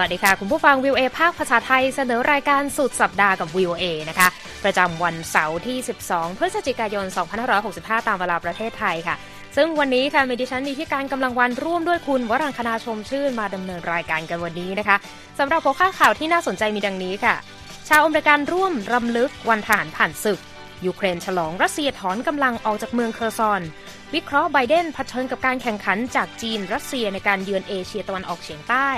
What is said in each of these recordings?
สวัสดีค่ะ คุณผู้ฟังวีโอเอภาคภาษาไทยเสนอรายการสุดสัปดาห์กับวีโอเอนะคะ ประจำวันเสาร์ที่ 12 พฤศจิกายน 2565 ตามเวลาประเทศไทยค่ะ ซึ่งวันนี้ค่ะมีดิฉันนีธิกาญจน์ กำลังวรรณร่วมด้วยคุณวรางคณาชมชื่นมาดำเนินรายการกันวันนี้นะคะสำหรับหัวข้อข่าวที่น่าสนใจมีดังนี้ค่ะ ชาวอเมริกันร่วมรำลึกวันทหารผ่านศึก ยูเครนฉลองรัสเซียถอนกำลังออกจากเมืองเคอร์ซอนวิเคราะห์ไบเดนเผชิญกับการแข่งขันจากจีนรัสเซียในการเยือนเอเชียตะวันออกเฉียงใต้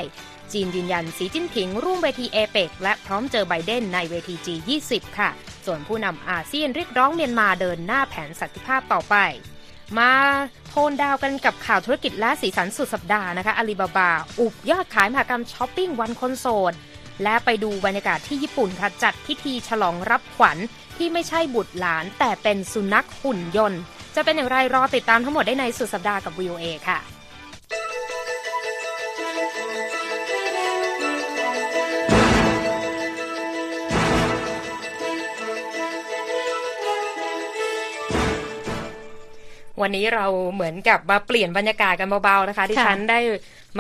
จีนยืนยันสีจิ้นผิงร่วมเวทีเอเปกและพร้อมเจอไบเดนในเวที G20 ค่ะ ส่วนผู้นำอาเซียนเรียกร้องเมียนมาเดินหน้าแผนสันติภาพต่อไป มา tone down กันกับข่าวธุรกิจและสีสันสุดสัปดาห์นะคะอาลีบาบา อุบยอดขายมหกรรมช้อปปิ้งวันคนโสดและไปดูบรรยากาศที่ญี่ปุ่นค่ะจัดพิธีฉลองรับขวัญที่ไม่ใช่บุตรหลานแต่เป็นสุนัขหุ่นยนต์ จะเป็นอย่างไรรอติดตามทั้งหมดได้ในสุดสัปดาห์กับ VOA ค่ะ วันนี้เราเหมือนกับมาเปลี่ยนบรรยากาศกันเบาๆนะคะที่ฉันได้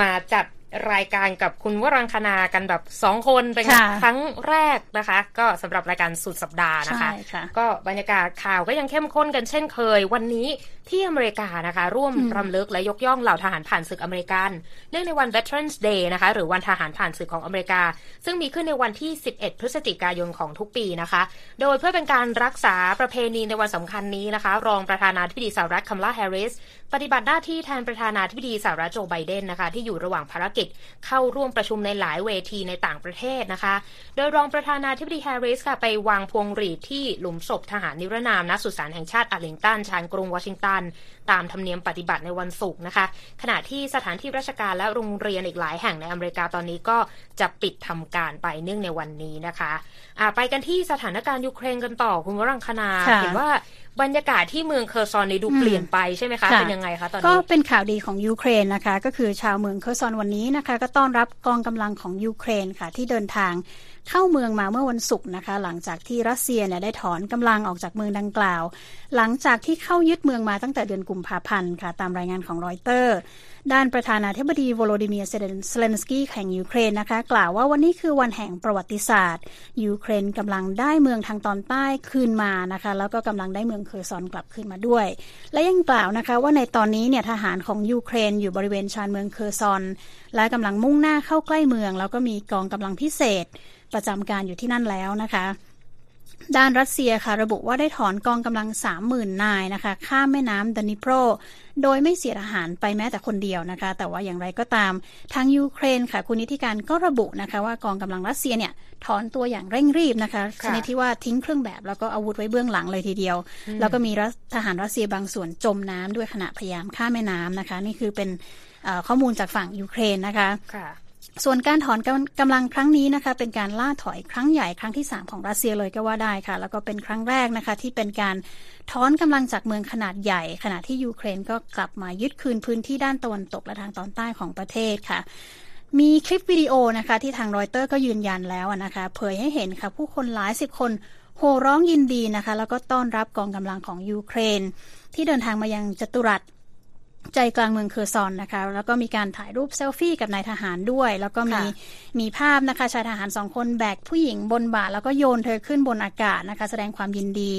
มาจัดรายการกับคุณวรังคณากันแบบสองคนเป็นครั้งแรกนะคะ ก็สำหรับรายการสุดสัปดาห์นะคะคะ ก็บรรยากาศข่าวก็ยังเข้มข้นกันเช่นเคย วันนี้ที่อเมริกานะคะ ร่วมรำลึกและยกย่องเหล่าทหารผ่านศึกอเมริกัน เนื่องในวัน Veterans Day นะคะ หรือวันทหารผ่านศึกของอเมริกา ซึ่งมีขึ้นในวันที่ 11 พฤศจิกายนของทุกปีนะคะ โดยเพื่อเป็นการรักษาประเพณีในวันสำคัญนี้นะคะ รองประธานาธิบดีสหรัฐคัมลาแฮร์ริสปฏิบัติหน้าที่แทนประธานาธิบดีสหรัฐโจไบเดนนะคะ ที่อยู่ระหว่างภารกิจเข้าร่วมประชุมในหลายเวทีในต่างประเทศนะคะ โดยรองประธานาธิบดีแฮร์ริสค่ะไปวางพวงหรีดที่หลุมศพทหารนิรนามณสุสานแห่งชาติอาร์ลิงตันชานกรุงวอชิงตันตามธรรมเนียมปฏิบัติในวันศุกร์นะคะ ขณะที่สถานที่ราชการและโรงเรียนอีกหลายแห่งในอเมริกาตอนนี้ก็จะปิดทำการไปเนื่องในวันนี้นะคะไปกันที่สถานการณ์ยูเครนกันต่อคุณวรังคณาเห็นว่าบรรยากาศที่เมืองเคอร์ซอนในดูเปลี่ยนไปใช่ไหมคะ เป็นยังไงคะตอนนี้ ก็เป็นข่าวดีของยูเครนนะคะ ก็คือชาวเมืองเคอร์ซอนวันนี้นะคะ ก็ต้อนรับกองกำลังของยูเครนค่ะที่เดินทาง เข้าเมืองมาเมื่อวันศุกร์นะคะ หลังจากที่รัสเซียเนี่ยได้ถอนกำลังออกจากเมืองดังกล่าว หลังจากที่เข้ายึดเมืองมาตั้งแต่เดือนกุมภาพันธ์ค่ะ ตามรายงานของรอยเตอร์ ด้านประธานาธิบดีโวโลดิเมียเซเลนสกี้แห่งยูเครนนะคะ กล่าวว่าวันนี้คือวันแห่งประวัติศาสตร์ ยูเครนกำลังได้เมืองทางตอนใต้คืนมานะคะ แล้วก็กำลังได้เมืองเคอร์ซอนกลับคืนมาด้วย และยังกล่าวนะคะว่าในตอนนี้เนี่ยทหารของยูเครนอยู่บริเวณชานเมืองเคอร์ซอน และกำลังมุ่งหน้าเข้าใกล้เมือง แล้วก็มีกองกำลังพิเศษ ประจำการอยู่ที่นั่นแล้วนะคะด้านรัสเซียค่ะระบุว่าได้ถอนกองกำลังสามหมื่นนายนะคะ ข้ามแม่น้ำดานิโปร โดยไม่เสียทหารไปแม้แต่คนเดียวนะคะ แต่ว่าอย่างไรก็ตาม ทางยูเครนค่ะ คุณนิติการก็ระบุนะคะ ว่ากองกำลังรัสเซียเนี่ยถอนตัวอย่างเร่งรีบนะคะชนิดที่ว่าทิ้งเครื่องแบบแล้วก็อาวุธไว้เบื้องหลังเลยทีเดียว แล้วก็มีทหารรัสเซียบางส่วนจมน้ำด้วยขณะพยายามข้ามแม่น้ำนะคะ นี่คือเป็นข้อมูลจากฝั่งยูเครนนะคะ ส่วนการถอนกำลังครั้งนี้นะคะเป็นการล่าถอยครั้งใหญ่ครั้งที่ 3 ของรัสเซียเลยก็ว่าได้ค่ะ แล้วก็เป็นครั้งแรกนะคะที่เป็นการถอนกำลังจากเมืองขนาดใหญ่ ขณะที่ยูเครนก็กลับมายึดคืนพื้นที่ด้านตะวันตกและทางตอนใต้ของประเทศค่ะมีคลิปวิดีโอนะคะที่ทางรอยเตอร์ก็ยืนยันแล้วนะคะเผยให้เห็นค่ะ ผู้คนหลายสิบคนโห่ร้องยินดีนะคะ แล้วก็ต้อนรับกองกำลังของยูเครน ที่เดินทางมายังจัตุรัส ใจกลางเมืองเคอร์ซอนนะคะ แล้วก็มีการถ่ายรูปเซลฟี่กับนายทหารด้วย แล้วก็มีมีภาพนะคะชายทหารสองคนแบกผู้หญิงบนบ่าแล้วก็โยนเธอขึ้นบนอากาศนะคะ แสดงความยินดี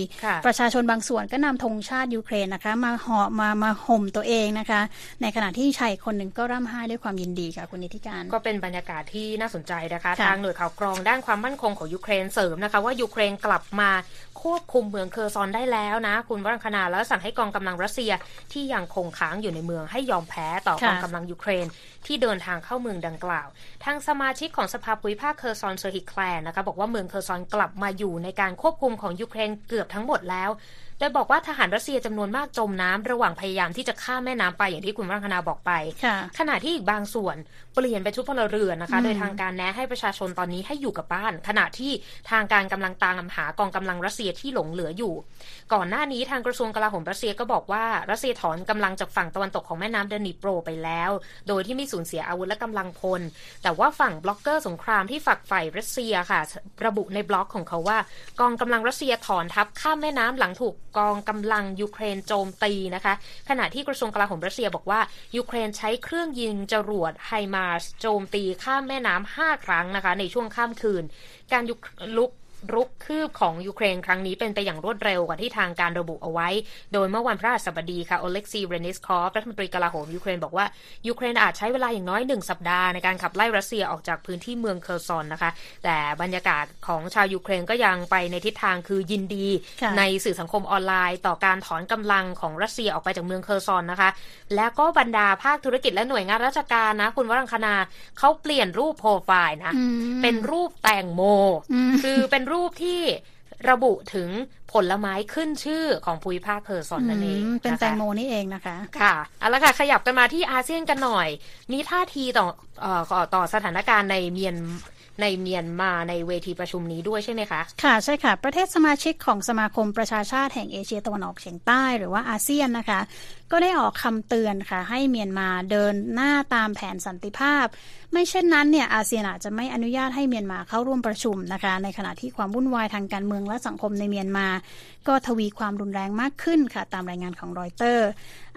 ประชาชนบางส่วนก็นำธงชาติยูเครนนะคะ มาห่อมามาห่มตัวเองนะคะ ในขณะที่ชายคนหนึ่งก็ร่ำไห้ด้วยความยินดีค่ะคุณนิติการ ก็เป็นบรรยากาศที่น่าสนใจนะคะ ทางหน่วยข่าวกรองด้านความมั่นคงของยูเครนเสริมนะคะ ว่ายูเครนกลับมาควบคุมเมืองเคอร์ซอนได้แล้วนะ คุณวรังคณาแล้วสั่งให้กองกำลังรัสเซียที่ยังคงค้างอยู่ในเมืองให้ยอมแพ้ต่อกองกำลังยูเครน ที่เดินทางเข้าเมืองดังกล่าว ทางสมาชิกของสภาภูมิภาคเคอร์ซอนเซอร์ฮิแคลนนะคะบอกว่าเมืองเคอร์ซอนกลับมาอยู่ในการควบคุมของยูเครนเกือบทั้งหมดแล้วโดยบอกว่าทหารรัสเซียจำนวนมากจมน้ำระหว่างพยายามที่จะข้ามแม่น้ำไปอย่างที่คุณวรังคณาบอกไป ขณะที่อีกบางส่วนเปลี่ยนไปชุดพลเรือนนะคะ โดยทางการแนะให้ประชาชนตอนนี้ให้อยู่กับบ้าน ขณะที่ทางการกำลังตามหากองกำลังรัสเซียที่หลงเหลืออยู่ ก่อนหน้านี้ทางกระทรวงกลาโหมรัสเซียก็บอกว่ารัสเซียถอนกำลังจากฝั่งตะวันตกของแม่น้ำเดนิโปรไปแล้ว โดยที่ไม่สูญเสียอาวุธและกำลังพล แต่ว่าฝั่งบล็อกเกอร์สงครามที่ฝักใฝ่รัสเซียค่ะ ระบุในบล็อกของเขาว่า กองกำลังรัสเซียถอนทัพข้ามแม่น้ำหลังถูกกองกำลังยูเครนโจมตีนะคะ ขณะที่กระทรวงกลาโหมรัสเซียบอกว่ายูเครนใช้เครื่องยิงจรวดไฮมาร์สโจมตีข้ามแม่น้ำห้าครั้งนะคะ ในช่วงข้ามคืน การยุกลุก รุกคืบของยูเครนครั้งนี้เป็นไปอย่างรวดเร็วกว่าที่ทางการระบุเอาไว้ โดยเมื่อวันพฤหัสบดีค่ะโอเล็กซีเรนิสคอฟรัฐมนตรีกลาโหมยูเครนบอกว่ายูเครนอาจใช้เวลาอย่างน้อยหนึ่งสัปดาห์ในการขับไล่รัสเซียออกจากพื้นที่เมืองเคอร์ซอนนะคะ แต่บรรยากาศของชาวยูเครนก็ยังไปในทิศทางคือยินดี ในสื่อสังคมออนไลน์ ต่อการถอนกำลังของรัสเซียออกไปจากเมืองเคอร์ซอนนะคะ และก็บรรดาภาคธุรกิจและหน่วยงานราชการนะ คุณวรังคณาเขาเปลี่ยนรูปโปรไฟล์นะเป็นรูปแตงโม คือเป็นรูปที่ระบุถึงผลไม้ขึ้นชื่อของภูมิภาคเคอร์ซอนนั่นเองเป็นแตงโมนี่เองนะคะ ค่ะเอาละค่ะ ขยับกันมาที่อาเซียนกันหน่อย มีท่าทีต่อต่อสถานการณ์ในเมียนในเมียนมาในเวทีประชุมนี้ด้วยใช่ไหมคะ ค่ะใช่ค่ะ ประเทศสมาชิกของสมาคมประชาชาติแห่งเอเชียตะวันออกเฉียงใต้หรือว่าอาเซียนนะคะก็ได้ออกคำเตือนค่ะ ให้เมียนมาเดินหน้าตามแผนสันติภาพ ไม่เช่นนั้นเนี่ยอาเซียนอาจจะไม่อนุญาตให้เมียนมาเข้าร่วมประชุมนะคะ ในขณะที่ความวุ่นวายทางการเมืองและสังคมในเมียนมา ก็ทวีความรุนแรงมากขึ้นค่ะ ตามรายงานของรอยเตอร์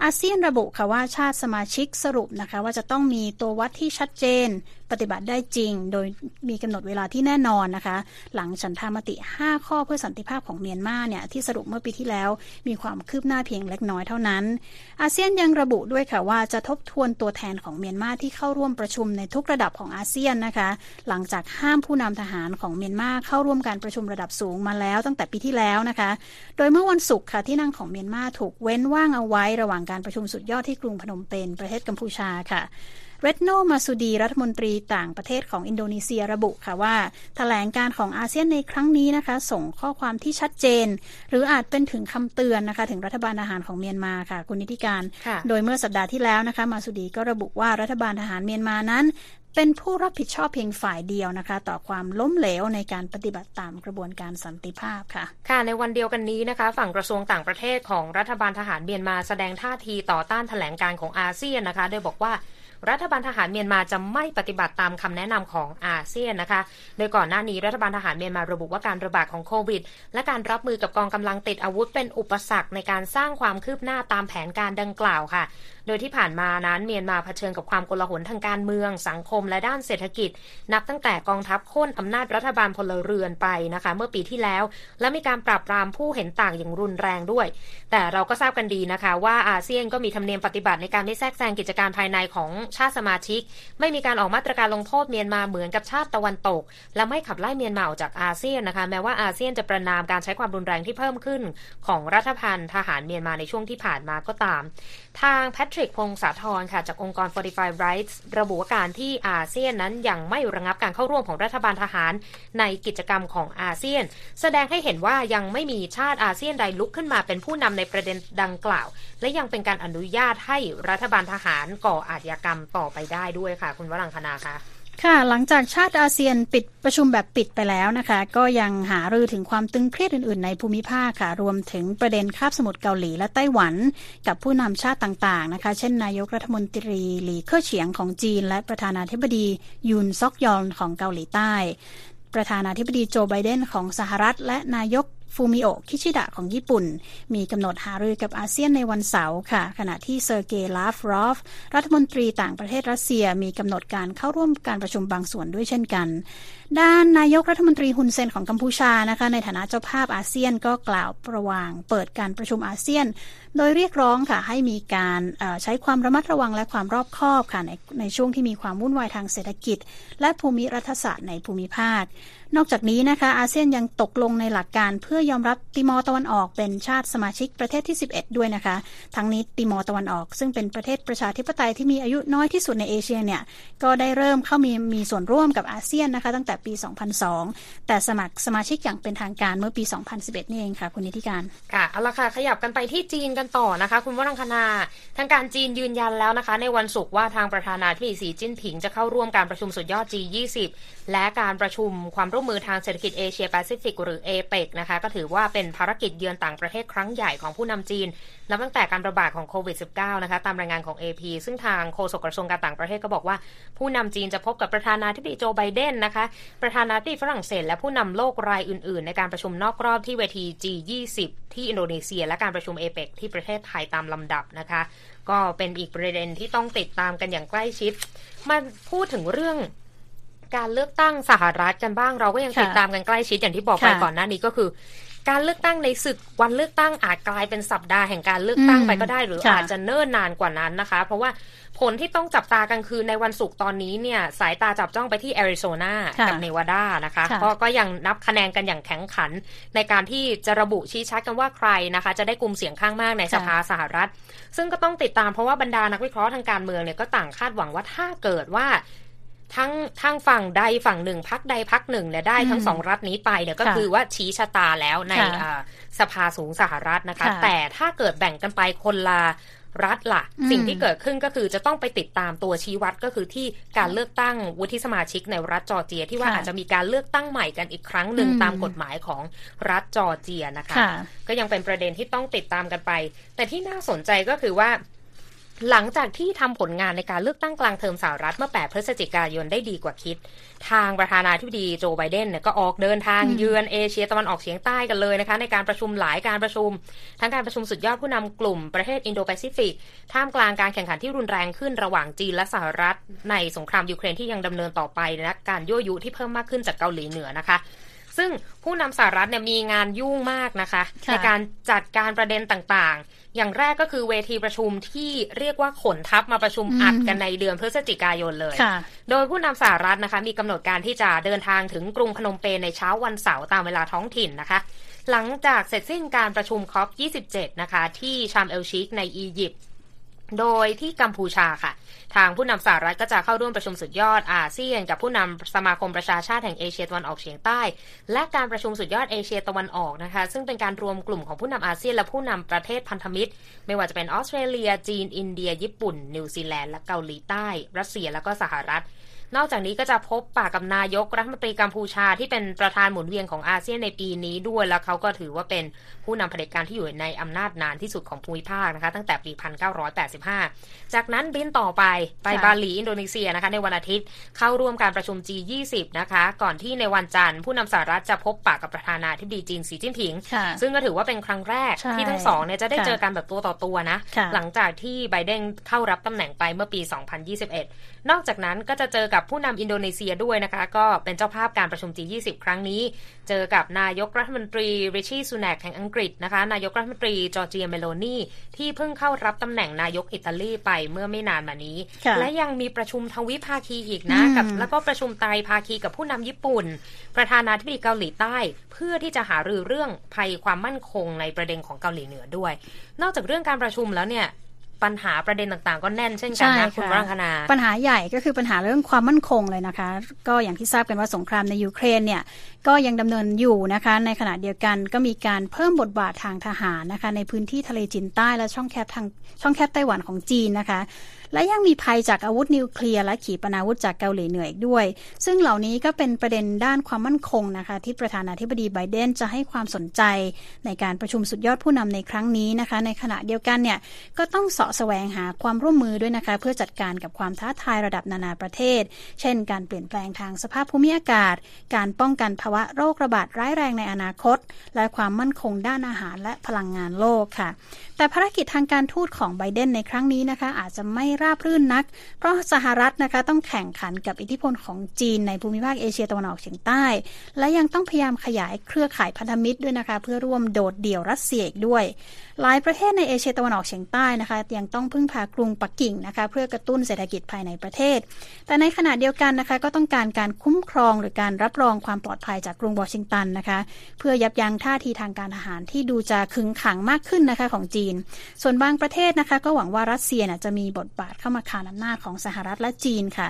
อาเซียนระบุค่ะว่าชาติสมาชิกสรุปนะคะ ว่าจะต้องมีตัววัดที่ชัดเจน ปฏิบัติได้จริง โดยมีกำหนดเวลาที่แน่นอนนะคะ หลังฉันทามติ 5 ข้อเพื่อสันติภาพของเมียนมาเนี่ยที่สรุปเมื่อปีที่แล้ว มีความคืบหน้าเพียงเล็กน้อยเท่านั้นอาเซียนยังระบุด้วยค่ะว่าจะทบทวนตัวแทนของเมียนมาที่เข้าร่วมประชุมในทุกระดับของอาเซียนนะคะ หลังจากห้ามผู้นำทหารของเมียนมาเข้าร่วมการประชุมระดับสูงมาแล้วตั้งแต่ปีที่แล้วนะคะ โดยเมื่อวันศุกร์ค่ะที่นั่งของเมียนมาถูกเว้นว่างเอาไว้ระหว่างการประชุมสุดยอดที่กรุงพนมเปญประเทศกัมพูชาค่ะ เรดโนมาซูดีรัฐมนตรีต่างประเทศของอินโดนีเซียระบุค่ะว่าถแถลงการของอาเซียนในครั้งนี้นะคะ ส่งข้อความที่ชัดเจน หรืออาจเป็นถึงคำเตือนนะคะ ถึงรัฐบาลทหารของเมียนมาค่ะ คุณนิติการ โดยเมื่อสัปดาห์ที่แล้วนะคะ มาซูดีก็ระบุว่ารัฐบาลทหารเมียนมานั้นเป็นผู้รับผิดชอบเพียงฝ่ายเดียวนะคะ ต่อความล้มเหลวในการปฏิบัติตามกระบวนการสันติภาพค่ะ ค่ะในวันเดียวกันนี้นะคะ ฝั่งกระทรวงต่างประเทศของรัฐบาลทหารเมียนมาแสดงท่าทีต่อต้านแถลงการของอาเซียนนะคะ โดยบอกว่า รัฐบาลทหารเมียนมาจะไม่ปฏิบัติตามคำแนะนำของอาเซียนนะคะ โดยก่อนหน้านี้รัฐบาลทหารเมียนมาระบุว่าการระบาดของโควิด และการรับมือกับกองกำลังติดอาวุธเป็นอุปสรรคในการสร้างความคืบหน้าตามแผนการดังกล่าวค่ะ โดยที่ผ่านมานั้นเมียนมาเผชิญกับความโกลาหลทางการเมือง สังคมและด้านเศรษฐกิจ นับตั้งแต่กองทัพโค่นอำนาจรัฐบาลพลเรือนไปนะคะ เมื่อปีที่แล้ว และมีการปราบปรามผู้เห็นต่างอย่างรุนแรงด้วย แต่เราก็ทราบกันดีนะคะ ว่าอาเซียนก็มีธรรมเนียมปฏิบัติในการไม่แทรกแซงกิจการภายในของชาติสมาชิก ไม่มีการออกมาตรการลงโทษเมียนมาเหมือนกับชาติตะวันตก และไม่ขับไล่เมียนมาออกจากอาเซียนนะคะ แม้ว่าอาเซียนจะประนามการใช้ความรุนแรงที่เพิ่มขึ้น ของรัฐพันธ์ทหารเมียนมาในช่วงที่ผ่านมาก็ตาม ทางแพทริกพงษาธรค่ะ จากองค์กร45 Rights ระบุว่าการที่อาเซียนนั้นยังไม่ระงับการเข้าร่วมของรัฐบาลทหารในกิจกรรมของอาเซียน แสดงให้เห็นว่ายังไม่มีชาติอาเซียนใดลุกขึ้นมาเป็นผู้นำในประเด็นดังกล่าว และยังเป็นการอนุญาตให้รัฐบาลทหารก่ออาชญากรรมต่อไปได้ด้วยค่ะ คุณวรังคณาคะ ค่ะ หลังจากชาติอาเซียนปิดประชุมแบบปิดไปแล้วนะคะ ก็ยังหารือถึงความตึงเครียดอื่นๆ ในภูมิภาคค่ะ รวมถึงประเด็นคาบสมุทรเกาหลีและไต้หวัน กับผู้นำชาติต่างๆนะคะ เช่นนายกรัฐมนตรีหลีเค่อเฉียงของจีน และประธานาธิบดียุนซอกยอลของเกาหลีใต้ ประธานาธิบดีโจไบเดนของสหรัฐ และนายก ฟูมิโอคิชิดะของญี่ปุ่น มีกำหนดหารือกับอาเซียนในวันเสาร์ค่ะ ขณะที่เซอร์เกย์ลาฟรอฟ รัฐมนตรีต่างประเทศรัสเซียมีกำหนดการเข้าร่วมการประชุมบางส่วนด้วยเช่นกัน ด้านนายกรัฐมนตรีฮุนเซนของกัมพูชานะคะในฐานะเจ้าภาพอาเซียนก็กล่าวประวาง เปิดการประชุมอาเซียน โดยเรียกร้องค่ะให้มีการใช้ความระมัดระวังและความรอบคอบค่ะในในช่วงที่มีความวุ่นวายทางเศรษฐกิจ และภูมิรัฐศาสตร์ในภูมิภาคนอกจากนี้นะคะอาเซียนยังตกลงในหลักการเพื่อยอมรับติมอร์ตะวันออกเป็นชาติสมาชิกประเทศที่ 11 ด้วยนะคะ ทั้งนี้ติมอร์ตะวันออก ซึ่งเป็นประเทศประชาธิปไตยที่มีอายุน้อยที่สุดในเอเชียเนี่ยก็ได้เริ่มเข้ามีมีส่วนร่วมกับอาเซียนนะคะตั้งแต่ปี 2002 แต่สมัครสมาชิกอย่างเป็นทางการเมื่อปี 2011 นี่เองค่ะ คุณนิติการค่ะเอาละค่ะขยับกันไปที่จีนกันต่อนะคะ คุณวรังคณาทางการจีนยืนยันแล้วนะคะ ในวันศุกร์ว่าทางประธานาธิบดีสีจิ้นผิงจะเข้าร่วมการประชุมสุดยอด G20 และการประชุมความร่วมมือทางเศรษฐกิจเอเชียแปซิฟิกหรือเอเปกนะคะก็ก็ถือว่าเป็นภารกิจเยือนต่างประเทศครั้งใหญ่ของผู้นำจีน นับตั้งแต่การระบาดของโควิด -19 นะคะ ตามรายงานของ AP ซึ่งทางโฆษกกระทรวงการต่างประเทศก็บอกว่า ผู้นำจีนจะพบกับประธานาธิบดีโจไบเดนนะคะ ประธานาธิบดีฝรั่งเศส และผู้นำโลกรายอื่น ๆ ในการประชุมนอกรอบที่เวที G20 ที่อินโดนีเซีย และการประชุมเอเปกที่ประเทศไทยตามลำดับนะคะ ก็เป็นอีกประเด็นที่ต้องติดตามกันอย่างใกล้ชิด มาพูดถึงเรื่องการเลือกตั้งสหรัฐกันบ้างเราก็ยังติดตามกันใกล้ชิดอย่างที่บอกไปก่อนหน้านี้ก็คือ การเลือกตั้งในศึกวันเลือกตั้งอาจกลายเป็นสัปดาห์แห่งการเลือกตั้งไปก็ได้หรืออาจจะเนิ่นนานกว่านั้นนะคะ เพราะว่าผลที่ต้องจับตากันคือในวันศุกร์ตอนนี้เนี่ย สายตาจับจ้องไปที่แอริโซนากับเนวาดานะคะก็ก็ยังนับคะแนนกันอย่างแข็งขัน ในการที่จะระบุชี้ชัดกันว่าใครนะคะ จะได้กลุ่มเสียงข้างมากในสภาสหรัฐ ซึ่งก็ต้องติดตามเพราะว่าบรรดานักวิเคราะห์ทางการเมืองเนี่ยก็ต่างคาดหวังว่าถ้าเกิดว่า ทั้งทั้งฝั่งใดฝั่งหนึ่งพักใดพักหนึ่งเนี่ยได้ทั้งสองรัฐนี้ไปเนี่ยก็คือว่าชี้ชะตาแล้วในสภาสูงสหรัฐนะคะ แต่ถ้าเกิดแบ่งกันไปคนละรัฐละ่ะ สิ่งที่เกิดขึ้นก็คือจะต้องไปติดตามตัวชี้วัดก็คือที่การเลือกตั้งวุฒิสมาชิกในรัฐจอร์เจีย ที่ว่าอาจจะมีการเลือกตั้งใหม่กันอีกครั้งหนึ่งตามกฎหมายของรัฐจอร์เจียนะคะ ก็ยังเป็นประเด็นที่ต้องติดตามกันไป แต่ที่น่าสนใจก็คือว่า หลังจากที่ทำผลงานในการเลือกตั้งกลางเทอมสหรัฐเมื่อ 8 พฤศจิกายนได้ดีกว่าคิด ทางประธานาธิบดีโจไบเดนเนี่ยก็ออกเดินทางเยือนเอเชียตะวันออกเฉียงใต้กันเลยนะคะ ในการประชุมหลายการประชุม ทั้งการประชุมสุดยอดผู้นำกลุ่มประเทศอินโดแปซิฟิก ท่ามกลางการแข่งขันที่รุนแรงขึ้นระหว่างจีนและสหรัฐ ในสงครามยูเครนที่ยังดำเนินต่อไปและการยั่วยุที่เพิ่มมากขึ้นจากเกาหลีเหนือนะคะซึ่งผู้นำสหรัฐเนี่ยมีงานยุ่งมากนะคะ ในการจัดการประเด็นต่างๆ อย่างแรกก็คือเวทีประชุมที่เรียกว่าขนทัพมาประชุมอัดกันในเดือนพฤศจิกายนเลย โดยผู้นำสหรัฐนะคะ มีกำหนดการที่จะเดินทางถึงกรุงพนมเปญในเช้าวันเสาร์ตามเวลาท้องถิ่นนะคะ หลังจากเสร็จสิ้นการประชุมคอป 27 นะคะ ที่ชามเอลชิกในอียิปต์ โดยที่กัมพูชาค่ะ ทางผู้นำสหรัฐก็จะเข้าร่วมประชุมสุดยอดอาเซียน กับผู้นำสมาคมประชาชาติแห่งเอเชียตะวันออกเฉียงใต้ และการประชุมสุดยอดเอเชียตะวันออกนะคะ ซึ่งเป็นการรวมกลุ่มของผู้นำอาเซียน และผู้นำประเทศพันธมิตร ไม่ว่าจะเป็นออสเตรเลีย จีน อินเดีย ญี่ปุ่น นิวซีแลนด์และเกาหลีใต้ รัสเซีย และก็สหรัฐ นอกจากนี้ก็จะพบปากกับนายกรัฐมนตรีกัมพูชาที่เป็นประธานหมุนเวียนของอาเซียนในปีนี้ด้วย แล้วเขาก็ถือว่าเป็นผู้นำเผด็จการที่อยู่ในอำนาจนานที่สุดของภูมิภาคนะคะ ตั้งแต่ปี 1985 จากนั้นบินต่อไปไปบาหลีอินโดนีเซียนะคะ ในวันอาทิตย์เข้าร่วมการประชุม G20 นะคะ ก่อนที่ในวันจันทร์ผู้นำสหรัฐจะพบปะกับประธานาธิบดีจีนสีจิ้นผิง ซึ่งก็ถือว่าเป็นครั้งแรกที่ทั้งสองเนี่ยจะได้เจอกันแบบตัวต่อตัวนะ หลังจากที่ไบเดนเข้ารับตำแหน่งไปเมื่อปี 2021 นอกจากนั้นก็จะเจอกับผู้นำอินโดนีเซียด้วยนะคะ ก็เป็นเจ้าภาพการประชุม G20 ครั้งนี้ เจอกับนายกรัฐมนตรีริชี่ซูนัคแห่งอังกฤษนะคะ นายกรัฐมนตรีจอร์เจียเมโลนีที่เพิ่งเข้ารับตำแหน่งนายกอิตาลีไปเมื่อไม่นานมานี้ และยังมีประชุมทวิภาคีอีกนะกับแล้วก็ประชุมไตรภาคีกับผู้นำญี่ปุ่น ประธานาธิบดีเกาหลีใต้ เพื่อที่จะหารือเรื่องภัยความมั่นคงในประเด็นของเกาหลีเหนือด้วย นอกจากเรื่องการประชุมแล้วเนี่ย ปัญหาประเด็นต่างๆ ก็แน่นเช่นกันนะคุณรังคณาปัญหาใหญ่ก็คือปัญหาเรื่องความมั่นคงเลยนะคะ ก็อย่างที่ทราบกันว่าสงครามในยูเครนเนี่ยก็ยังดำเนินอยู่นะคะ ในขณะเดียวกันก็มีการเพิ่มบทบาททางทหารนะคะ ในพื้นที่ทะเลจีนใต้และช่องแคบทางช่องแคบไต้หวันของจีนนะคะ และยังมีภัยจากอาวุธนิวเคลียร์และขีปนาวุธจากเกาหลีเหนืออีกด้วย ซึ่งเหล่านี้ก็เป็นประเด็นด้านความมั่นคงนะคะ ที่ประธานาธิบดีไบเดนจะให้ความสนใจในการประชุมสุดยอดผู้นำในครั้งนี้นะคะ ในขณะเดียวกันเนี่ยก็ต้องเสาะแสวงหาความร่วมมือด้วยนะคะ เพื่อจัดการกับความท้าทายระดับนานาประเทศ เช่น การเปลี่ยนแปลงทางสภาพภูมิอากาศ การป้องกันภาวะโรคระบาดร้ายแรงในอนาคต และความมั่นคงด้านอาหารและพลังงานโลกค่ะ แต่ภารกิจทางการทูตของไบเดนในครั้งนี้นะคะ อาจจะไม่ราบรื่นนัก เพราะสหรัฐนะคะต้องแข่งขันกับอิทธิพลของจีนในภูมิภาคเอเชียตะวันออกเฉียงใต้ และยังต้องพยายามขยายเครือข่ายพันธมิตรด้วยนะคะ เพื่อร่วมโดดเดี่ยวรัสเซียอีกด้วย หลายประเทศในเอเชียตะวันออกเฉียงใต้นะคะ ยังต้องพึ่งพากรุงปักกิ่งนะคะ เพื่อกระตุ้นเศรษฐกิจภายในประเทศ แต่ในขณะเดียวกันนะคะ ก็ต้องการการคุ้มครองหรือการรับรองความปลอดภัยจากกรุงวอชิงตันนะคะ เพื่อยับยั้งท่าทีทางการทหารที่ดูจะขึงขังมากขึ้นนะคะของจีน ส่วนบางประเทศนะคะก็หวังว่ารัสเซียจะมีบทบาทเข้ามาคานอำนาจของสหรัฐและจีนค่ะ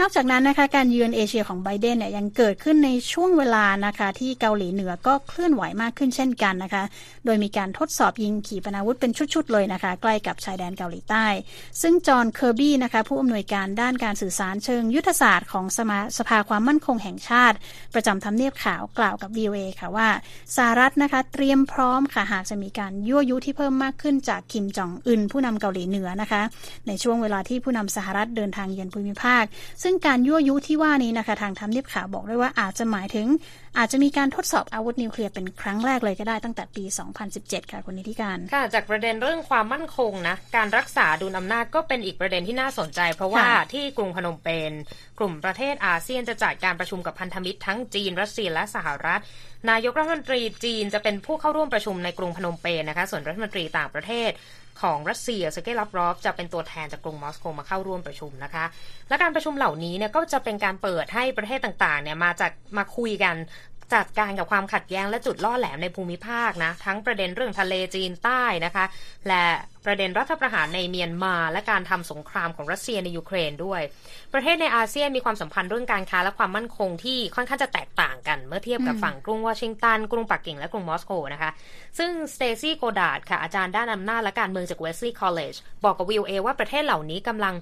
นอกจากนั้นนะคะการเยือนเอเชียของไบเดนเนี่ยยังเกิดขึ้นในช่วงเวลานะคะที่เกาหลีเหนือก็เคลื่อนไหวมากขึ้นเช่นกันนะคะ โดยมีการทดสอบยิงขีปนาวุธเป็นชุดๆเลยนะคะ ใกล้กับชายแดนเกาหลีใต้ ซึ่งจอห์นเคอร์บี้นะคะผู้อำนวยการด้านการสื่อสารเชิงยุทธศาสตร์ของสมาสภาความมั่นคงแห่งชาติ ประจำทำเนียบขาวกล่าวกับ VOA ค่ะว่าสหรัฐนะคะเตรียมพร้อมค่ะหากจะมีการยั่วยุที่เพิ่มมากขึ้นจากคิมจองอึนผู้นำเกาหลีเหนือนะคะ ในช่วงเวลาที่ผู้นำสหรัฐเดินทางเยือนภูมิภาค ซึ่งการยั่วยุที่ว่านี้นะคะ ทางทำเนียบขาวบอกด้วยว่าอาจจะหมายถึง อาจจะมีการทดสอบอาวุธนิวเคลียร์เป็นครั้งแรกเลยก็ได้ตั้งแต่ปี 2017 ค่ะคุณนิติการ ค่ะ จากประเด็นเรื่องความมั่นคงนะการรักษาดุลอำนาจก็เป็นอีกประเด็นที่น่าสนใจ เพราะว่าที่กรุงพนมเปญกลุ่มประเทศอาเซียนจะจัดการประชุมกับพันธมิตรทั้งจีน รัสเซียและสหรัฐ นายกรัฐมนตรีจีนจะเป็นผู้เข้าร่วมประชุมในกรุงพนมเปญนะคะ ส่วนรัฐมนตรีต่างประเทศ ของรัสเซียเซเกลับรอฟจะเป็นตัวแทนจากกรุงมอสโกมาเข้าร่วมประชุมนะคะ และการประชุมเหล่านี้เนี่ยก็จะเป็นการเปิดให้ประเทศต่างๆเนี่ยมาจากมาคุยกันจัดการกับความขัดแย้งและจุดล่อแหลมในภูมิภาคนะ ทั้งประเด็นเรื่องทะเลจีนใต้นะคะ และ ประเด็นรัฐประหารในเมียนมาและการทำสงครามของรัสเซียในยูเครนด้วย ประเทศในอาเซียนมีความสัมพันธ์เรื่องการค้าและความมั่นคงที่ค่อนข้างจะแตกต่างกัน เมื่อเทียบกับฝั่งกรุงวอชิงตัน กรุงปักกิ่งและกรุงมอสโกนะคะซึ่งสเตซี่ก็อดดาร์ดค่ะอาจารย์ด้านอำนาจและการเมืองจากเวลส์ลีย์คอลเลจบอกกับวีโอเอว่าประเทศเหล่านี้กำลัง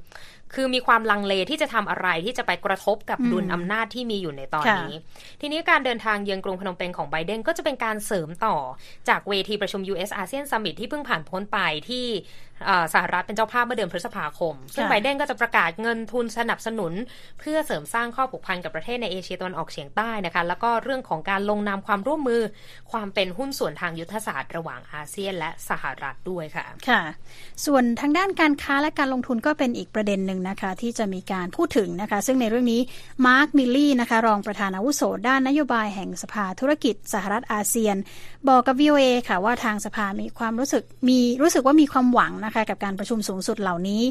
คือมีความลังเลที่จะทำอะไรที่จะไปกระทบกับดุลอำนาจที่มีอยู่ในตอนนี้ ทีนี้การเดินทางเยือนกรุงพนมเปญของไบเดนก็จะเป็นการเสริมต่อจากเวทีประชุม US อาเซียนซัมมิตที่เพิ่งผ่านพ้นไปที่สหรัฐเป็นเจ้าภาพเมื่อเดือนพฤษภาคม ซึ่งไบเดนก็จะประกาศเงินทุนสนับสนุน เพื่อเสริมสร้างข้อผูกพันกับประเทศในเอเชียตะวันออกเฉียงใต้นะคะ แล้วก็เรื่องของการลงนามความร่วมมือ ความเป็นหุ้นส่วนทางยุทธศาสตร์ระหว่างอาเซียนและสหรัฐด้วยค่ะ ค่ะ ส่วนทางด้านการค้าและการลงทุนก็เป็นอีกประเด็นหนึ่งนะคะ ที่จะมีการพูดถึงนะคะ ซึ่งในเรื่องนี้มาร์คมิลลี่นะคะ รองประธานอาวุโสด้านนโยบายแห่งสภาธุรกิจสหรัฐอาเซียน บอกกับ VOA ค่ะว่าทางสภามีความรู้สึกมีรู้สึกว่ามีความหวังนะคะกับการประชุมสูงสุดเหล่านี้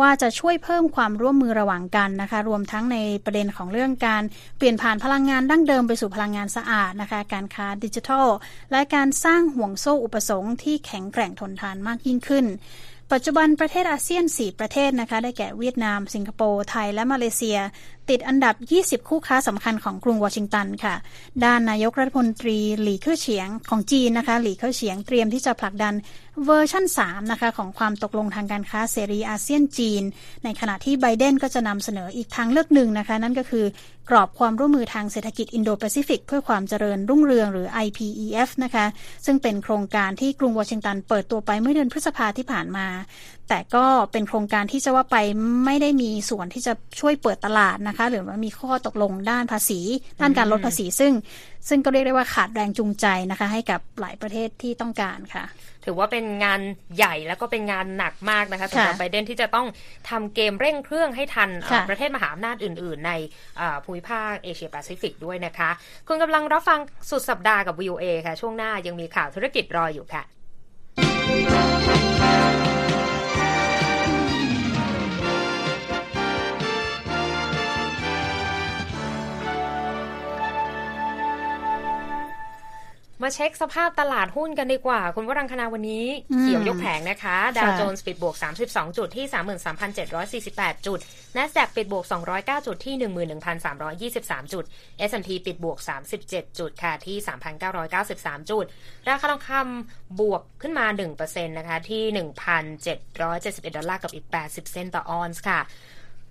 ว่าจะช่วยเพิ่มความร่วมมือระหว่างกันนะคะ รวมทั้งในประเด็นของเรื่องการเปลี่ยนผ่านพลังงานดั้งเดิมไปสู่พลังงานสะอาดนะคะ การค้าดิจิทัล และการสร้างห่วงโซ่อุปสงค์ที่แข็งแกร่งทนทานมากยิ่งขึ้นปัจจุบันประเทศอาเซียน 4 ประเทศนะคะ ได้แก่เวียดนาม สิงคโปร์ ไทย และมาเลเซีย ติดอันดับ 20 คู่ค้าสำคัญของกรุงวอชิงตันค่ะ ด้านนายกรัฐมนตรีหลี่เค่อเฉียงของจีนนะคะ หลี่เค่อเฉียงเตรียมที่จะผลักดันเวอร์ชั่น 3 นะคะ ของความตกลงทางการค้าเสรีอาเซียนจีน ในขณะที่ไบเดนก็จะนำเสนออีกทางเลือกหนึ่งนะคะ นั่นก็คือกรอบความร่วมมือทางเศรษฐกิจอินโดแปซิฟิกเพื่อความเจริญรุ่งเรืองหรือ IPEF นะคะ ซึ่งเป็นโครงการที่กรุงวอชิงตันเปิดตัวไปเมื่อเดือนพฤษภาที่ผ่านมา แต่ก็เป็นโครงการที่จะว่าไปไม่ได้มีส่วนที่จะช่วยเปิดตลาดนะคะ หรือว่ามีข้อตกลงด้านภาษี ด้านการลดภาษี ซึ่ง ซึ่งก็เรียกได้ว่าขาดแรงจูงใจนะคะ ให้กับหลายประเทศที่ต้องการค่ะ ถือว่าเป็นงานใหญ่แล้วก็เป็นงานหนักมากนะคะสำหรับไบเดนที่จะต้องทำเกมเร่งเครื่องให้ทันประเทศมหาอำนาจอื่น ๆ ในภูมิภาคเอเชียแปซิฟิกด้วยนะคะ คุณกำลังรับฟังสุดสัปดาห์กับ VOA ค่ะ ช่วงหน้ายังมีข่าวธุรกิจรออยู่ค่ะ มาเช็คสภาพตลาดหุ้นกันดีกว่า คุณวรังคณาวันนี้ เขียวยกแผงนะคะ ดาวโจนส์ปิดบวก 32 จุดที่ 33,748 จุด NASDAQ ปิดบวก 209 จุดที่ 11,323 จุด S&P ปิดบวก 37 จุดค่ะที่ 3,993 จุด ราคาทองคำบวกขึ้นมา 1%นะคะที่ 1,771 ดอลลาร์กับอีก 80 เซนต์ต่อออนซ์ค่ะ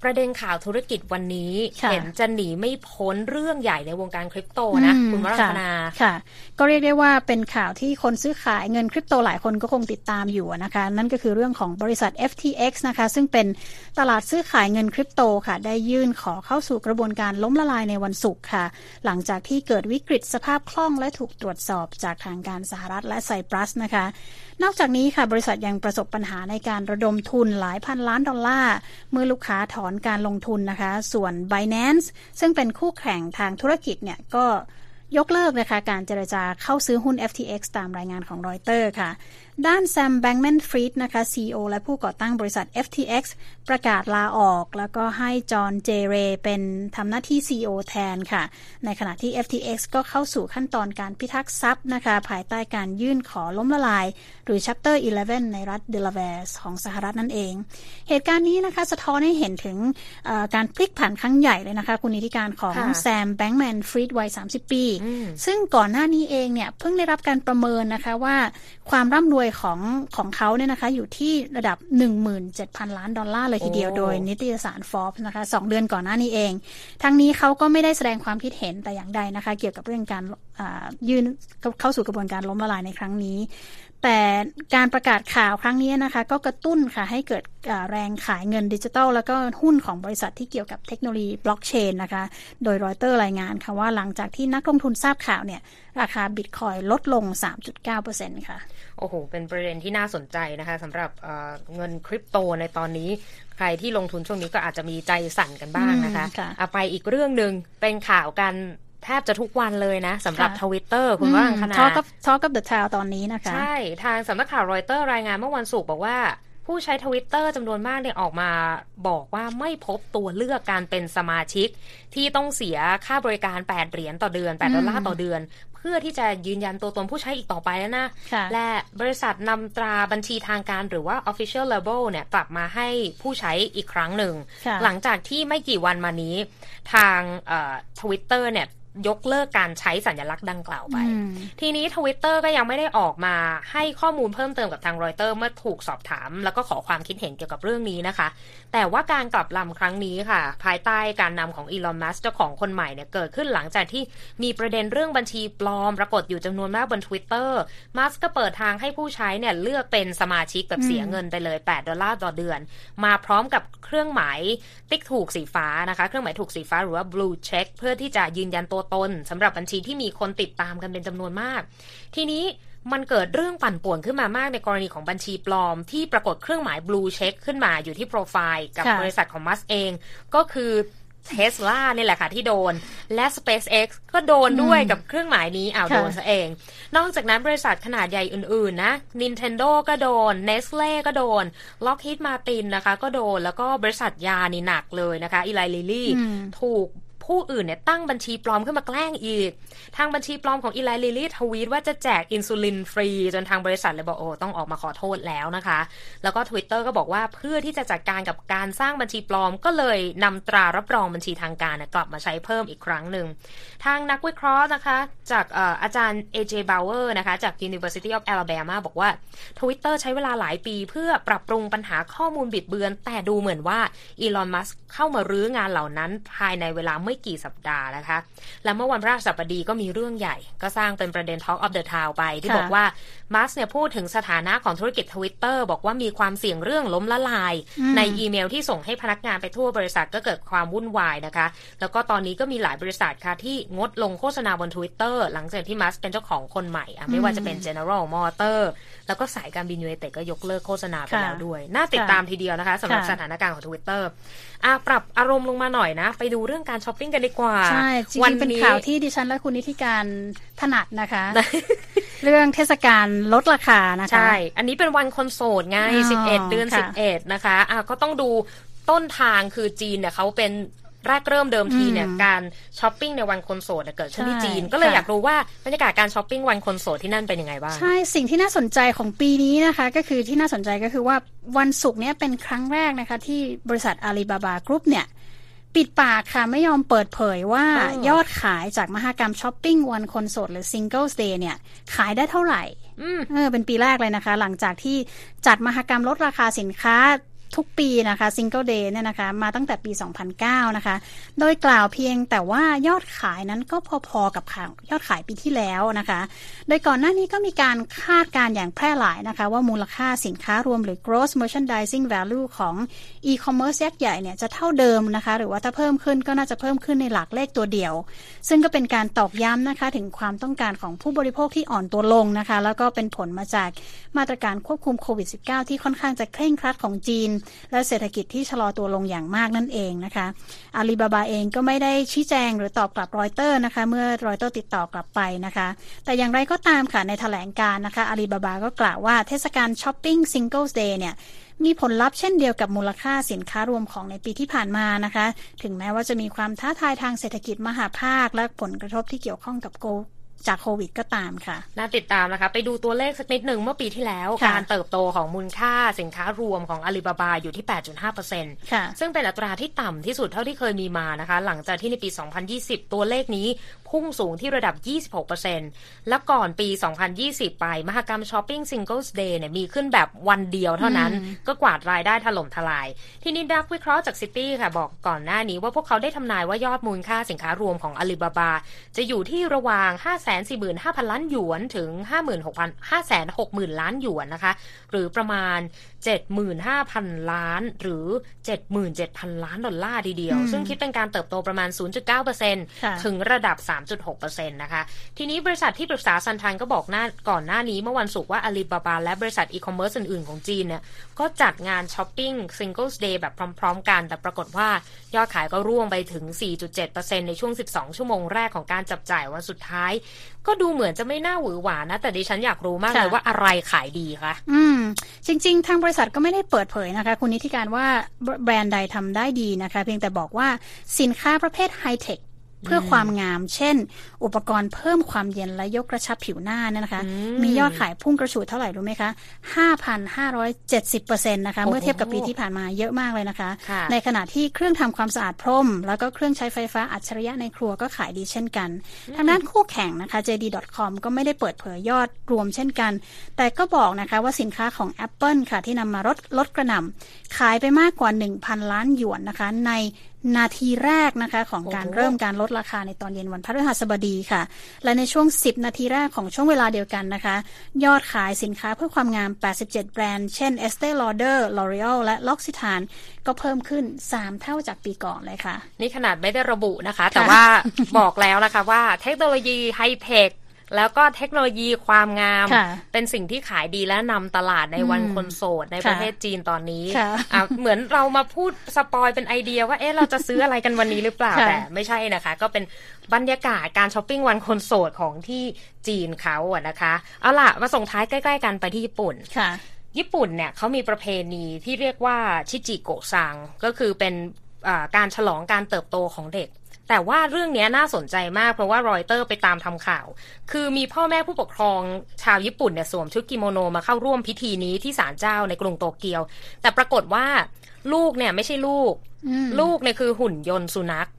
ประเด็นข่าวธุรกิจวันนี้ เห็นจะหนีไม่พ้นเรื่องใหญ่ในวงการคริปโตนะ คุณวรัตนาค่ะ ก็เรียกได้ว่าเป็นข่าวที่คนซื้อขายเงินคริปโตหลายคนก็คงติดตามอยู่นะคะ นั่นก็คือเรื่องของบริษัท FTX นะคะ ซึ่งเป็นตลาดซื้อขายเงินคริปโตค่ะ ได้ยื่นขอเข้าสู่กระบวนการล้มละลายในวันศุกร์ค่ะ หลังจากที่เกิดวิกฤตสภาพคล่องและถูกตรวจสอบจากทางการสหรัฐและไซปรัสนะคะ นอกจากนี้ค่ะบริษัทยังประสบปัญหาในการระดมทุนหลายพันล้านดอลลาร์เมื่อลูกค้าถอนการลงทุนนะคะ ส่วน Binance ซึ่งเป็นคู่แข่งทางธุรกิจเนี่ยก็ยกเลิกนะคะการเจรจาเข้าซื้อหุ้น FTX ตามรายงานของรอยเตอร์ค่ะ ด้านแซมแบงก์แมนฟรีดนะคะ CEO และผู้ก่อตั้งบริษัท FTX ประกาศลาออก แล้วก็ให้จอห์นเจเรย์เป็นทำหน้าที่ CEO แทนค่ะ ในขณะที่ FTX ก็เข้าสู่ขั้นตอนการพิทักษ์ทรัพย์นะคะ ภายใต้การยื่นขอล้มละลาย หรือ Chapter 11 ในรัฐเดลาแวร์ของสหรัฐนั่นเอง เหตุการณ์นี้นะคะสะท้อนให้เห็นถึงการพลิกผันครั้งใหญ่เลยนะคะ คุณนิติการของแซมแบงก์แมนฟรีดวัย 30 ปี ซึ่งก่อนหน้านี้เองเนี่ยเพิ่งได้รับการประเมินนะคะว่าความร่ำรวยของของเขาเนี่ยนะคะอยู่ที่ระดับ 17,000 ล้านดอลลาร์เลยทีเดียวโดยนิตยสารฟอร์บส์นะคะสองเดือนก่อนหน้านี้เอง ทั้งนี้เขาก็ไม่ได้แสดงความคิดเห็นแต่อย่างใดนะคะ เกี่ยวกับเรื่องการยื่นเข้าสู่กระบวนการล้มละลายในครั้งนี้ แต่การประกาศข่าวครั้งนี้นะคะ ก็กระตุ้นค่ะให้เกิดแรงขายเงินดิจิทัล แล้วก็หุ้นของบริษัทที่เกี่ยวกับเทคโนโลยีบล็อกเชนนะคะ โดยรอยเตอร์รายงานค่ะว่าหลังจากที่นักลงทุนทราบข่าวเนี่ย ราคาบิตคอยน์ลดลง 3.9%ค่ะ โอ้โห เป็นประเด็นที่น่าสนใจนะคะสำหรับเงินคริปโตในตอนนี้ใครที่ลงทุนช่วงนี้ก็อาจจะมีใจสั่นกันบ้างนะคะคะไปอีกเรื่องหนึ่งเป็นข่าวกัน แทบจะทุกวันเลยนะสำหรับทวิตเตอร์คุณวรังคณาทอกับทอกับเดอะทาวตอนนี้นะคะ ใช่ ทางสำนักข่าวรอยเตอร์รายงานเมื่อวันศุกร์บอกว่า ผู้ใช้ทวิตเตอร์จำนวนมากเนี่ยออกมาบอกว่าไม่พบตัวเลือกการเป็นสมาชิก ที่ต้องเสียค่าบริการ 8 เหรียญต่อเดือน 8 ดอลลาร์ต่อเดือน เพื่อที่จะยืนยันตัวตนผู้ใช้อีกต่อไปแล้วนะ และบริษัทนำตราบัญชีทางการหรือว่า official label เนี่ยกลับมาให้ผู้ใช้อีกครั้งหนึ่ง หลังจากที่ไม่กี่วันมานี้ ทางทวิตเตอร์เนี่ย ยกเลิกการใช้สัญลักษณ์ดังกล่าวไป ทีนี้ทวิตเตอร์ก็ยังไม่ได้ออกมาให้ข้อมูลเพิ่มเติมกับทางรอยเตอร์เมื่อถูกสอบถาม แล้วก็ขอความคิดเห็นเกี่ยวกับเรื่องนี้นะคะ แต่ว่าการกลับลำครั้งนี้ค่ะ ภายใต้การนำของอีลอนมัสก์เจ้าของคนใหม่เนี่ยเกิดขึ้นหลังจากที่มีประเด็นเรื่องบัญชีปลอม ปรากฏอยู่จำนวนมากบน Twitter มัสก็เปิดทางให้ผู้ใช้เนี่ยเลือกเป็นสมาชิกแบบเสียเงินไปเลย 8 ดอลลาร์ต่อเดือน มาพร้อมกับเครื่องหมายติ๊กถูกสีฟ้านะคะ เครื่องหมายถูกสีฟ้าหรือว่า blue check เพื่อที่จะยืนยันตัวตนสำหรับบัญชีที่มีคนติดตามกันเป็นจำนวนมาก ทีนี้มันเกิดเรื่องปั่นป่วนขึ้นมามากในกรณีของบัญชีปลอม ที่ปรากฏเครื่องหมาย blue check ขึ้นมาอยู่ที่โปรไฟล์กับบริษัทของมัสเอง ก็คือเทสลาเนี่ยแหละค่ะที่โดน และ SpaceX ก็โดนด้วยกับเครื่องหมายนี้อ้าวโดนซะเอง นอกจากนั้นบริษัทขนาดใหญ่อื่น ๆ นะ Nintendo ก็โดน Nestle ก็โดน Lockheed Martin นะคะ ก็โดนแล้วก็บริษัทยานี่หนักเลยนะคะ อีไลลิลี่ถูก ผู้อื่นเนี่ยตั้งบัญชีปลอมขึ้นมาแกล้งอีก ทางบัญชีปลอมของอีไลลิลี่ทวีตว่าจะแจกอินซูลินฟรี จนทางบริษัทเลยบอกโอ้ต้องออกมาขอโทษแล้วนะคะ แล้วก็ Twitter ก็บอกว่าเพื่อที่จะจัดการกับการสร้างบัญชีปลอม ก็เลยนำตรารับรองบัญชีทางการกลับมาใช้เพิ่มอีกครั้งหนึ่ง ทางนักวิเคราะห์นะคะจากอาจารย์ AJ Bauer นะคะจาก University of Alabama บอกว่า Twitter ใช้เวลาหลายปี เพื่อปรับปรุงปัญหาข้อมูลบิดเบือน แต่ดูเหมือนว่าอีลอนมัสเข้ามารื้องานเหล่านั้นภายในเวลาไม่กี่สัปดาห์นะคะ และเมื่อวันพฤหัสบดีก็มีเรื่องใหญ่ ก็สร้างเป็นประเด็น Talk of the Town ไป ที่บอกว่ามัสเนี่ยพูดถึงสถานะของธุรกิจทวิตเตอร์บอกว่ามีความเสี่ยงเรื่องล้มละลาย ในอีเมลที่ส่งให้พนักงานไปทั่วบริษัทก็เกิดความวุ่นวายนะคะ แล้วก็ตอนนี้ก็มีหลายบริษัทค่ะที่งดลงโฆษณาบน Twitter หลังจากที่มัสก์เป็นเจ้าของคนใหม่ไม่ว่าจะเป็น General Motor แล้วก็สายการบินยูไนเต็ดก็ยกเลิกโฆษณาไปแล้วด้วย น่าติดตามทีเดียวนะคะสำหรับสถานการณ์ของ Twitter อะปรับอารมณ์ลงมาหน่อยนะ ไปดูเรื่องการช้อปปิ้งกันดีกว่า ใช่จริงๆเป็นข่าวที่ดิฉันและคุณนิติการถนัดนะคะ เรื่องเทศกาลลดราคานะคะ ใช่ อันนี้เป็นวันคนโสดไง11เดือน11นะคะอะก็ต้องดูต้นทางคือจีนเนี่ยเขาเป็นแรกเริ่มเดิมทีเนี่ยการช้อปปิ้งในวันคนโสดเกิดขึ้นที่จีน ก็เลยอยากรู้ว่าบรรยากาศการช้อปปิ้งวันคนโสดที่นั่นเป็นยังไงบ้าง ใช่ สิ่งที่น่าสนใจของปีนี้นะคะ ก็คือที่น่าสนใจก็คือว่าวันศุกร์เนี้ยเป็นครั้งแรกนะคะ ที่บริษัทอาลีบาบากรุ๊ปเนี่ย ปิดปากค่ะ ไม่ยอมเปิดเผยว่ายอดขายจากมหกรรมช้อปปิ้งวันคนโสดหรือ Singles Day เนี่ย ขายได้เท่าไหร่เออเป็นปีแรกเลยนะคะ หลังจากที่จัดมหกรรมลดราคาสินค้า ทุกปีนะคะ Singles Day เนี่ยนะคะมาตั้งแต่ปี 2009 นะคะ โดยกล่าวเพียงแต่ว่ายอดขายนั้นก็พอๆกับยอดขายปีที่แล้วนะคะ โดยก่อนหน้านี้ก็มีการคาดการณ์อย่างแพร่หลายนะคะ ว่ามูลค่าสินค้ารวมหรือ gross merchandising value ของ e-commerce ยักษ์ใหญ่เนี่ยจะเท่าเดิมนะคะ หรือว่าถ้าเพิ่มขึ้นก็น่าจะเพิ่มขึ้นในหลักเลขตัวเดียว ซึ่งก็เป็นการตอกย้ำนะคะถึงความต้องการของผู้บริโภคที่อ่อนตัวลงนะคะ แล้วก็เป็นผลมาจากมาตรการควบคุมโควิด -19 ที่ค่อนข้างจะเคร่งครัดของจีนและเศรษฐกิจที่ชะลอตัวลงอย่างมากนั่นเองนะคะอาลีบาบาเองก็ไม่ได้ชี้แจงหรือตอบกลับรอยเตอร์นะคะ เมื่อรอยเตอร์ติดต่อกลับไปนะคะ แต่อย่างไรก็ตามค่ะในแถลงการณ์นะคะอาลีบาบาก็กล่าวว่าเทศกาลช้อปปิ้ง Singles Day เนี่ยมีผลลัพธ์เช่นเดียวกับมูลค่าสินค้ารวมของในปีที่ผ่านมานะคะ ถึงแม้ว่าจะมีความท้าทายทางเศรษฐกิจมหภาคและผลกระทบที่เกี่ยวข้องกับจากโควิดก็ตามค่ะ น่าติดตามนะคะ ไปดูตัวเลขสักนิดหนึ่งเมื่อปีที่แล้ว การเติบโตของมูลค่าสินค้ารวมของอาลีบาบาอยู่ที่ 8.5%ซึ่งเป็นอัตราที่ต่ำที่สุดเท่าที่เคยมีมานะคะ หลังจากที่ในปี 2020 ตัวเลขนี้พุ่งสูงที่ระดับ 26%และก่อนปี 2020 ไป มหกรรมช้อปปิ้ง Singles Day เนี่ยมีขึ้นแบบวันเดียวเท่านั้นก็กวาดรายได้ถล่มทลาย ทีนี้นักวิเคราะห์จากซิตี้ค่ะ บอกก่อนหน้านี้ว่าพวกเขาได้ทำนายว่ายอดมูลค่าสินค้ารวมของอาลีบาบาจะอยู่ที่ระหว่าง545,000 ล้านหยวนถึง 56,000 560,000 ล้านหยวนนะคะ หรือประมาณ75,000 ล้าน หรือ 77,000 ล้านดอลลาร์ทีเดียว ซึ่งคิดเป็นการเติบโตประมาณ 0.9%ถึงระดับ 3.6%นะคะ ทีนี้บริษัทที่ปรึกษา Syntun ก็บอกหน้าก่อนหน้านี้เมื่อวันศุกร์ว่าอาลีบาบาและบริษัทอีคอมเมิร์ซอื่น ๆ ของจีนเนี่ยก็จัดงานช้อปปิ้ง Singles Day แบบพร้อม ๆ กัน แต่ปรากฏว่ายอดขายก็ร่วงไปถึง 4.7%ในช่วง 12 ชั่วโมงแรกของการจับจ่ายวันสุดท้ายก็ดูเหมือนจะไม่น่าหวือหวานะ แต่ดิฉันอยากรู้มากเลยว่าอะไรขายดีคะอืม จริง ๆ ทางบริษัทก็ไม่ได้เปิดเผยนะคะ คุณนิติการว่าแบรนด์ใดทำได้ดีนะคะ เพียงแต่บอกว่าสินค้าประเภทไฮเทค เพื่อความงาม เช่น อุปกรณ์เพิ่มความเย็นและยกกระชับผิวหน้าเนี่ยนะคะ มียอดขายพุ่งกระฉูดเท่าไหร่รู้ไหมคะ 5,570%นะคะ เมื่อเทียบกับปีที่ผ่านมาเยอะมากเลยนะคะ ในขณะที่เครื่องทำความสะอาดพรม แล้วก็เครื่องใช้ไฟฟ้าอัจฉริยะในครัวก็ขายดีเช่นกัน ทางด้านคู่แข่งนะคะ JD.com ก็ไม่ได้เปิดเผยยอดรวมเช่นกัน แต่ก็บอกนะคะว่าสินค้าของ Apple ค่ะที่นำมาลดลดกระหน่ำขายไปมากกว่า 1,000 ล้านหยวนนะคะในนาทีแรกนะคะของการเริ่มการลดราคาในตอนเย็นวันพฤหัสบดีค่ะ และในช่วง 10 นาทีแรกของช่วงเวลาเดียวกันนะคะ ยอดขายสินค้าเพื่อความงาม 87 แบรนด์ เช่น Estee Lauder L'Oreal และ L'Occitane ก็เพิ่มขึ้น 3 เท่าจากปีก่อนเลยค่ะ นี่ขนาดไม่ได้ระบุนะคะ แต่ว่าบอกแล้วนะคะว่าเทคโนโลยีไฮเทค แล้วก็เทคโนโลยีความงาม เป็นสิ่งที่ขายดีและนำตลาดในวันคนโสดในประเทศจีนตอนนี้เหมือนเรามาพูด spoil เป็นไอเดียว่าเอ๊ะเราจะซื้ออะไรกันวันนี้หรือเปล่าแต่ไม่ใช่นะคะ ก็เป็นบรรยากาศการช้อปปิ้งวันคนโสดของที่จีนเขาอะนะคะเอาล่ะมาส่งท้ายใกล้ ๆ กันไปที่ญี่ปุ่นญี่ปุ่นเนี่ยเขามีประเพณีที่เรียกว่าชิจิโกซัง ก็คือเป็นการฉลองการเติบโตของเด็ก แต่ว่าเรื่องนี้น่าสนใจมากเพราะว่ารอยเตอร์ไปตามทำข่าว คือมีพ่อแม่ผู้ปกครองชาวญี่ปุ่นเนี่ยสวมชุดกิโมโนมาเข้าร่วมพิธีนี้ที่ศาลเจ้าในกรุงโตเกียว แต่ปรากฏว่าลูกเนี่ยไม่ใช่ลูก ลูกเนี่ยคือหุ่นยนต์สุนัข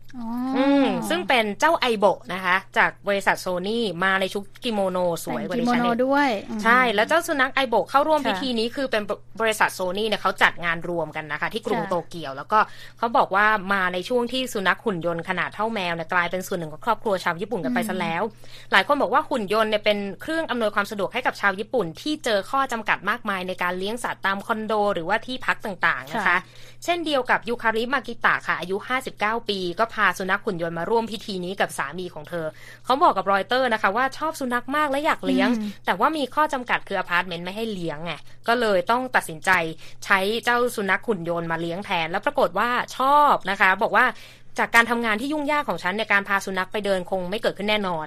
อืมซึ่งเป็นเจ้าไอโบนะคะ จากบริษัทโซนี่มาในชุดกิโมโนสวยกว่าดิฉันด้วย ใช่แล้วเจ้าสุนัขไอโบเข้าร่วมพิธีนี้คือเป็นบริษัทโซนี่เนี่ยเขาจัดงานรวมกันนะคะ ที่กรุงโตเกียว แล้วก็เขาบอกว่ามาในช่วงที่สุนัขหุ่นยนต์ขนาดเท่าแมวเนี่ยกลายเป็นส่วนหนึ่งของครอบครัวชาวญี่ปุ่นกันไปซะแล้ว หลายคนบอกว่าหุ่นยนต์เนี่ยเป็นเครื่องอำนวยความสะดวกให้กับชาวญี่ปุ่น ที่เจอข้อจำกัดมากมายในการเลี้ยงสัตว์ตามคอนโด หรือว่าที่พักต่างๆนะคะ เช่นเดียวกับยูคาริมากิตะค่ะอายุ 59 ปีก็พาสุนัขหุ่นยนต์มาร่วมพิธีนี้กับสามีของเธอ เขาบอกกับรอยเตอร์นะคะ ว่าชอบสุนัขมากและอยากเลี้ยง แต่ว่ามีข้อจำกัดคืออพาร์ตเมนต์ไม่ให้เลี้ยงไงก็เลยต้องตัดสินใจใช้เจ้าสุนัขหุ่นยนต์มาเลี้ยงแทน แล้วปรากฏว่าชอบนะคะ บอกว่า จากการทำงานที่ยุ่งยากของฉันในการพาสุนัขไปเดินคงไม่เกิดขึ้นแน่นอน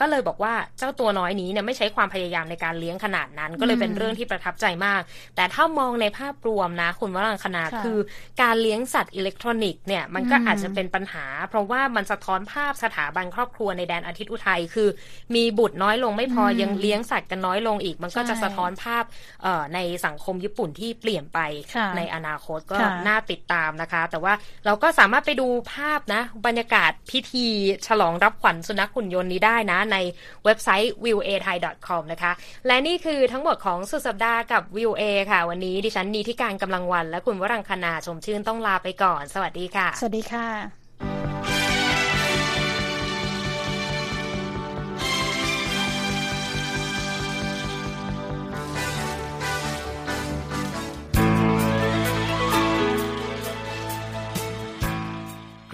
ก็เลยบอกว่าเจ้าตัวน้อยนี้เนี่ยไม่ใช้ความพยายามในการเลี้ยงขนาดนั้น ก็เลยเป็นเรื่องที่ประทับใจมาก แต่ถ้ามองในภาพรวมนะ คุณวรังคณาคือการเลี้ยงสัตว์อิเล็กทรอนิกส์เนี่ยมันก็อาจจะเป็นปัญหา เพราะว่ามันสะท้อนภาพสถาบันครอบครัวในแดนอาทิตย์อุทัยคือ มีบุตรน้อยลงไม่พอยังเลี้ยงสัตว์กันน้อยลงอีก มันก็จะสะท้อนภาพในสังคมญี่ปุ่นที่เปลี่ยนไปในอนาคตก็น่าติดตามนะคะ แต่ว่าเราก็สามารถไปดูภาพนะ บรรยากาศพิธีฉลองรับขวัญสุนัขหุ่นยนต์นี้ได้นะ ในเว็บไซต์ v i e w a t h a i c o m นะคะ และนี่คือทั้งหมดของสุดสัปดาห์กับ v i e w a ค่ะ วันนี้ดิฉันนีที่การกำลังวัน และคุณวรังคณาชมชื่นต้องลาไปก่อน สวัสดีค่ะ สวัสดีค่ะ